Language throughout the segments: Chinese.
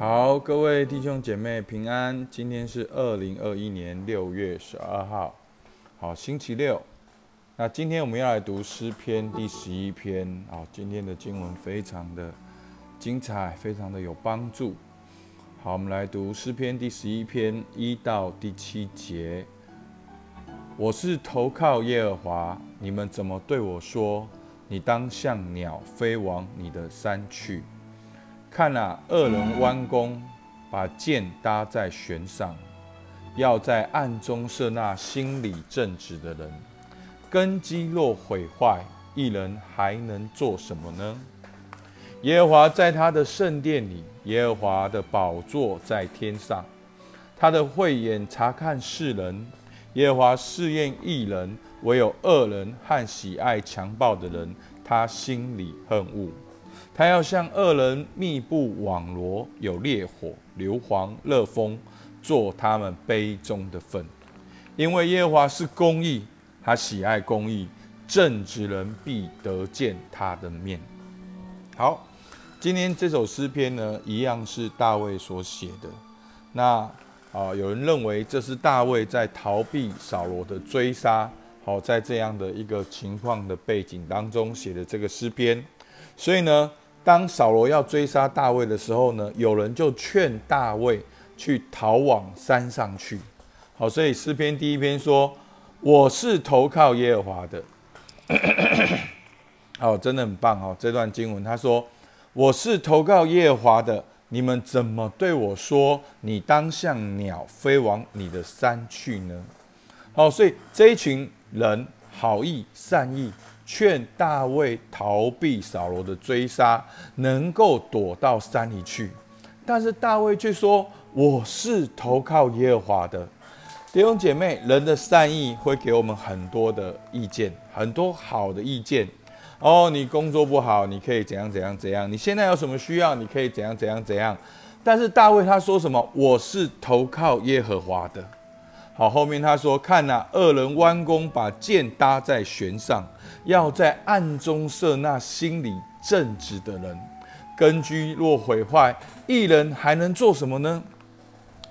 好，各位弟兄姐妹平安。今天是二零二一年六月十二号，好，星期六。那今天我们要来读诗篇第十一篇。好，今天的经文非常的精彩，非常的有帮助。好，我们来读诗篇第十一篇一到第七节。我是投靠耶和华，你们怎么对我说？你当像鸟飞往你的山去。看啊，恶人弯弓，把箭搭在弦上，要在暗中射那心里正直的人。根基若毁坏，一人还能做什么呢？耶和华在他的圣殿里，耶和华的宝座在天上，他的慧眼察看世人。耶和华试验一人，唯有恶人和喜爱强暴的人，他心里恨恶。他要向恶人密布网罗，有烈火、硫磺、热风，做他们杯中的粪。因为耶和华是公义，他喜爱公义，正直人必得见他的面。好，今天这首诗篇呢，一样是大卫所写的。那啊，有人认为这是大卫在逃避扫罗的追杀。好，在这样的一个情况的背景当中写的这个诗篇，所以呢。当扫罗要追杀大卫的时候呢，有人就劝大卫去逃往山上去。好，所以诗篇第一篇说：“我是投靠耶和华的。”好，真的很棒哦！这段经文他说：“我是投靠耶和华的，你们怎么对我说？你当像鸟飞往你的山去呢？”好，所以这一群人好意善意。劝大卫逃避扫罗的追杀，能够躲到山里去。但是大卫却说：“我是投靠耶和华的。”弟兄姐妹，人的善意会给我们很多的意见，很多好的意见。哦，你工作不好，你可以怎样怎样怎样。你现在有什么需要，你可以怎样怎样怎样。但是大卫他说什么？我是投靠耶和华的。好，后面他说：“看呐，二人弯弓，把箭搭在弦上，要在暗中射那心里正直的人。根基若毁坏，一人还能做什么呢？”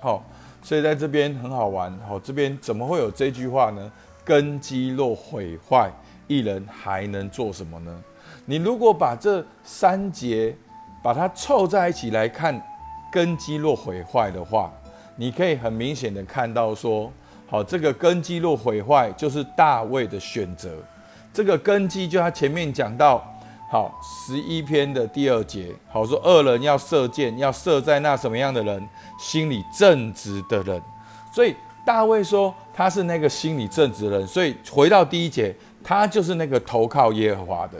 好，所以在这边很好玩。好，这边怎么会有这句话呢？根基若毁坏，一人还能做什么呢？你如果把这三节把它凑在一起来看，根基若毁坏的话，你可以很明显的看到说。好，这个根基若毁坏，就是大卫的选择。这个根基就他前面讲到，好十一篇的第二节，好说恶人要射箭，要射在那什么样的人心里正直的人。所以大卫说他是那个心里正直的人。所以回到第一节，他就是那个投靠耶和华的，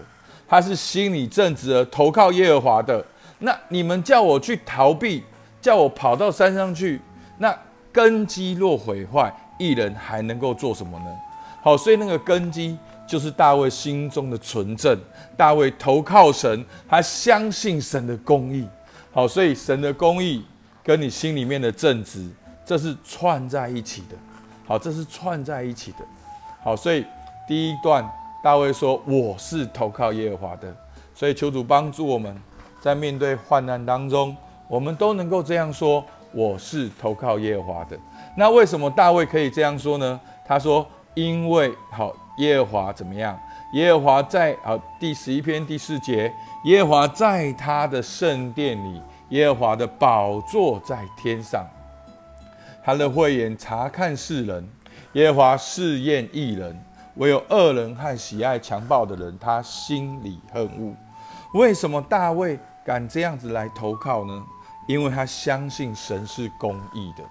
他是心里正直的投靠耶和华的。那你们叫我去逃避，叫我跑到山上去，那根基若毁坏。艺人还能够做什么呢？好，所以那个根基就是大卫心中的纯正。大卫投靠神，他相信神的公义。好，所以神的公义跟你心里面的正直，这是串在一起的。好，这是串在一起的。好，所以第一段大卫说：“我是投靠耶和华的。”所以求主帮助我们在面对患难当中，我们都能够这样说：“我是投靠耶和华的。”那为什么大卫可以这样说呢？他说：“因为好耶和华怎么样？耶和华在好第十一篇第四节，耶和华在他的圣殿里，耶和华的宝座在天上，他的慧眼察看世人，耶和华试验一人，唯有恶人和喜爱强暴的人，他心里恨恶。为什么大卫敢这样子来投靠呢？因为他相信神是公义的。”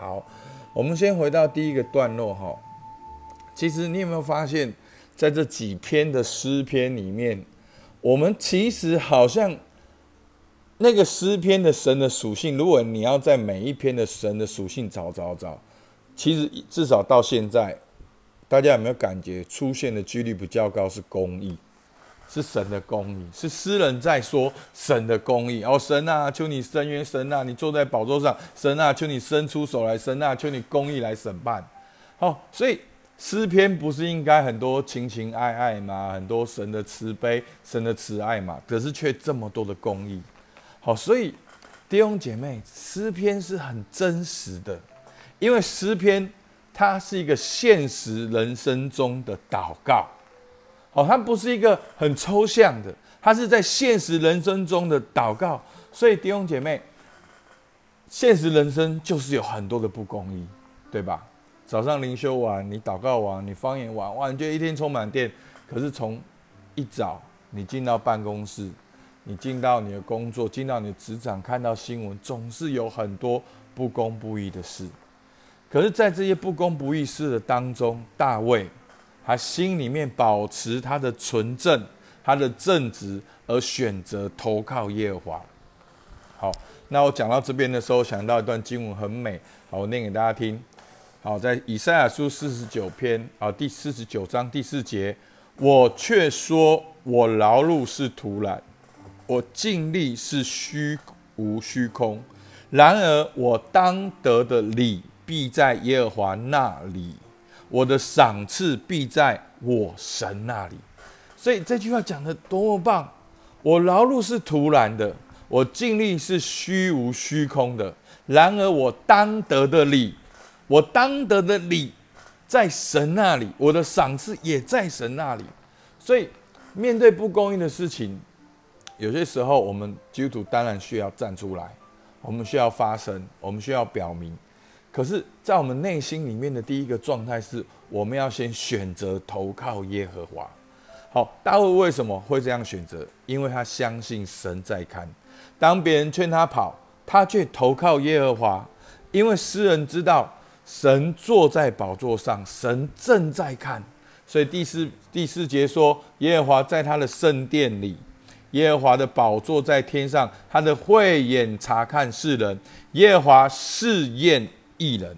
好，我们先回到第一个段落哈。其实你有没有发现，在这几篇的诗篇里面，我们其实好像那个诗篇的神的属性，如果你要在每一篇的神的属性找找找，其实至少到现在，大家有没有感觉出现的几率比较高是公义？是神的公义，是诗人在说神的公义。哦，神啊，求你伸冤！神啊，你坐在宝座上！神啊，求你伸出手来！神啊，求你公义来审判。好，所以诗篇不是应该很多情情爱爱吗？很多神的慈悲、神的慈爱嘛？可是却这么多的公义。好，所以弟兄姐妹，诗篇是很真实的，因为诗篇它是一个现实人生中的祷告，哦，它不是一个很抽象的，它是在现实人生中的祷告。所以弟兄姐妹，现实人生就是有很多的不公义，对吧？早上灵修完，你祷告完，你方言完，哇，你就一天充满电。可是从一早你进到办公室。你进到你的工作，进到你的职场，看到新闻，总是有很多不公不义的事。可是，在这些不公不义事的当中，大卫他心里面保持他的纯正、他的正直，而选择投靠耶和华。好，那我讲到这边的时候，想到一段经文很美，好，我念给大家听。好，在以赛亚书四十九篇，好，第四十九章第四节，我却说我劳碌是徒然。我尽力是虚无虚空，然而我当得的礼必在耶和华那里，我的赏赐必在我神那里。所以这句话讲的多么棒！我劳碌是徒然的，我尽力是虚无虚空的，然而我当得的礼，我当得的礼在神那里，我的赏赐也在神那里。所以面对不公义的事情。有些时候，我们基督徒当然需要站出来，我们需要发声，我们需要表明。可是，在我们内心里面的第一个状态是，我们要先选择投靠耶和华。好，大卫为什么会这样选择？因为他相信神在看。当别人劝他跑，他却投靠耶和华。因为诗人知道神坐在宝座上，神正在看。所以第四第四节说，耶和华在他的圣殿里。耶和华的宝座在天上，他的慧眼察看世人。耶和华试验异人，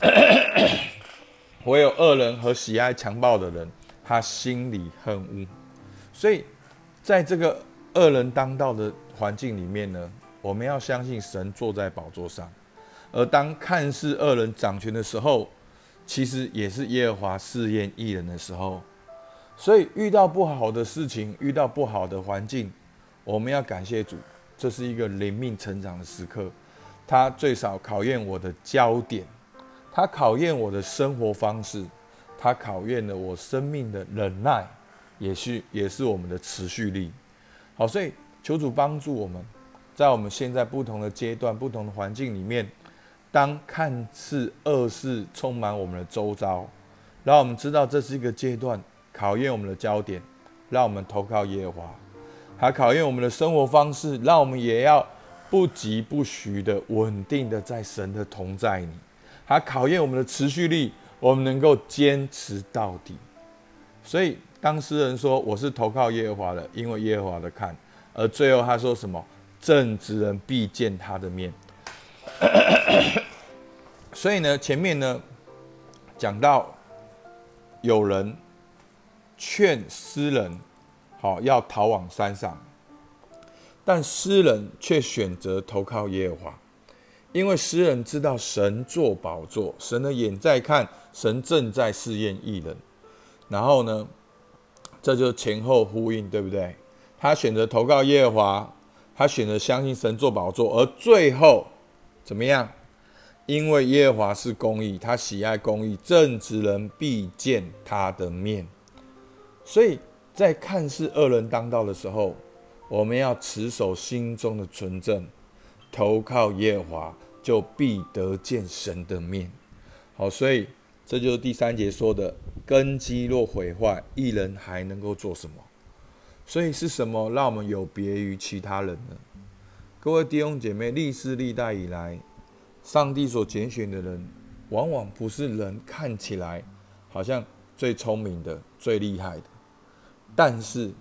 唯有恶人和喜爱强暴的人，他心里恨恶。所以，在这个恶人当道的环境里面呢，我们要相信神坐在宝座上。而当看似恶人掌权的时候，其实也是耶和华试验异人的时候。所以遇到不好的事情，遇到不好的环境，我们要感谢主，这是一个灵命成长的时刻。它最少考验我的焦点，它考验我的生活方式，它考验了我生命的忍耐，也是也是我们的持续力。好，所以求主帮助我们，在我们现在不同的阶段、不同的环境里面，当看似恶事充满我们的周遭，让我们知道这是一个阶段。考验我们的焦点，让我们投靠耶和华；还考验我们的生活方式，让我们也要不急不徐的稳定的在神的同在里；还考验我们的持续力，我们能够坚持到底。所以，当诗人说我是投靠耶和华的，因为耶和华的看；而最后他说什么？正直人必见他的面。所以呢，前面呢讲到有人。劝诗人，好要逃往山上，但诗人却选择投靠耶和华，因为诗人知道神坐宝座，神的眼在看，神正在试验艺人。然后呢，这就前后呼应，对不对？他选择投靠耶和华，他选择相信神坐宝座，而最后怎么样？因为耶和华是公义，他喜爱公义，正直人必见他的面。所以在看似恶人当道的时候，我们要持守心中的纯正，投靠耶和华，就必得见神的面。好，所以这就是第三节说的：根基若毁坏，一人还能够做什么？所以是什么让我们有别于其他人呢？各位弟兄姐妹，历世历代以来，上帝所拣选的人，往往不是人看起来好像最聪明的、最厉害的。但是，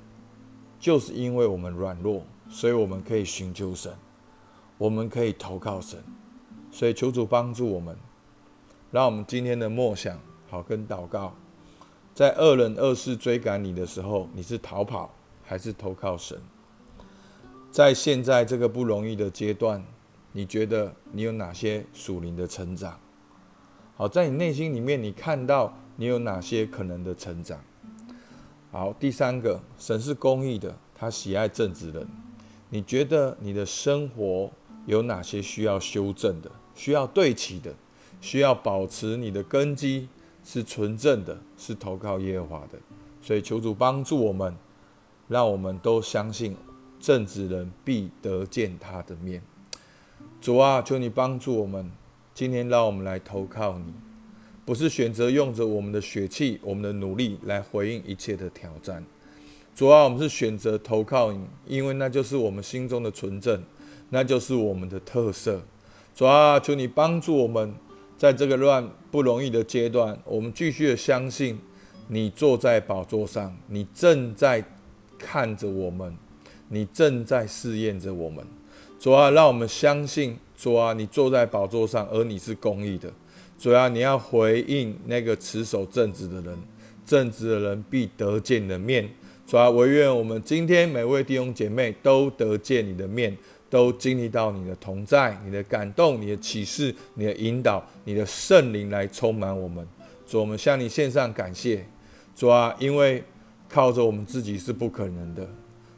就是因为我们软弱，所以我们可以寻求神，我们可以投靠神，所以求主帮助我们，让我们今天的默想好跟祷告，在恶人恶事追赶你的时候，你是逃跑还是投靠神？在现在这个不容易的阶段，你觉得你有哪些属灵的成长？好，在你内心里面，你看到你有哪些可能的成长？好，第三个，神是公义的，他喜爱正直人。你觉得你的生活有哪些需要修正的、需要对齐的、需要保持你的根基是纯正的、是投靠耶和华的。所以求主帮助我们，让我们都相信正直人必得见他的面。主啊，求你帮助我们，今天让我们来投靠你，不是选择用着我们的血气、我们的努力来回应一切的挑战。主啊，我们是选择投靠你，因为那就是我们心中的纯正，那就是我们的特色。主啊，求你帮助我们，在这个乱不容易的阶段，我们继续的相信你坐在宝座上，你正在看着我们，你正在试验着我们。主啊，让我们相信，主啊，你坐在宝座上，而你是公义的。主啊，你要回应那个持守正直的人，正直的人必得见你的面。主啊，唯愿我们今天每位弟兄姐妹都得见你的面，都经历到你的同在、你的感动、你的启示、你的引导、你的圣灵来充满我们。主，我们向你献上感谢。主啊，因为靠着我们自己是不可能的。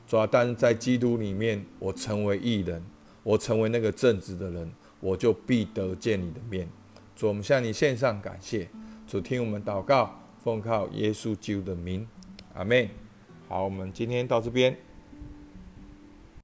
主啊，但是在基督里面，我成为义人。我成为那个正直的人，我就必得见你的面。主，我们向你献上感谢。主，听我们祷告，奉靠耶稣基督的名，阿门。好，我们今天到这边。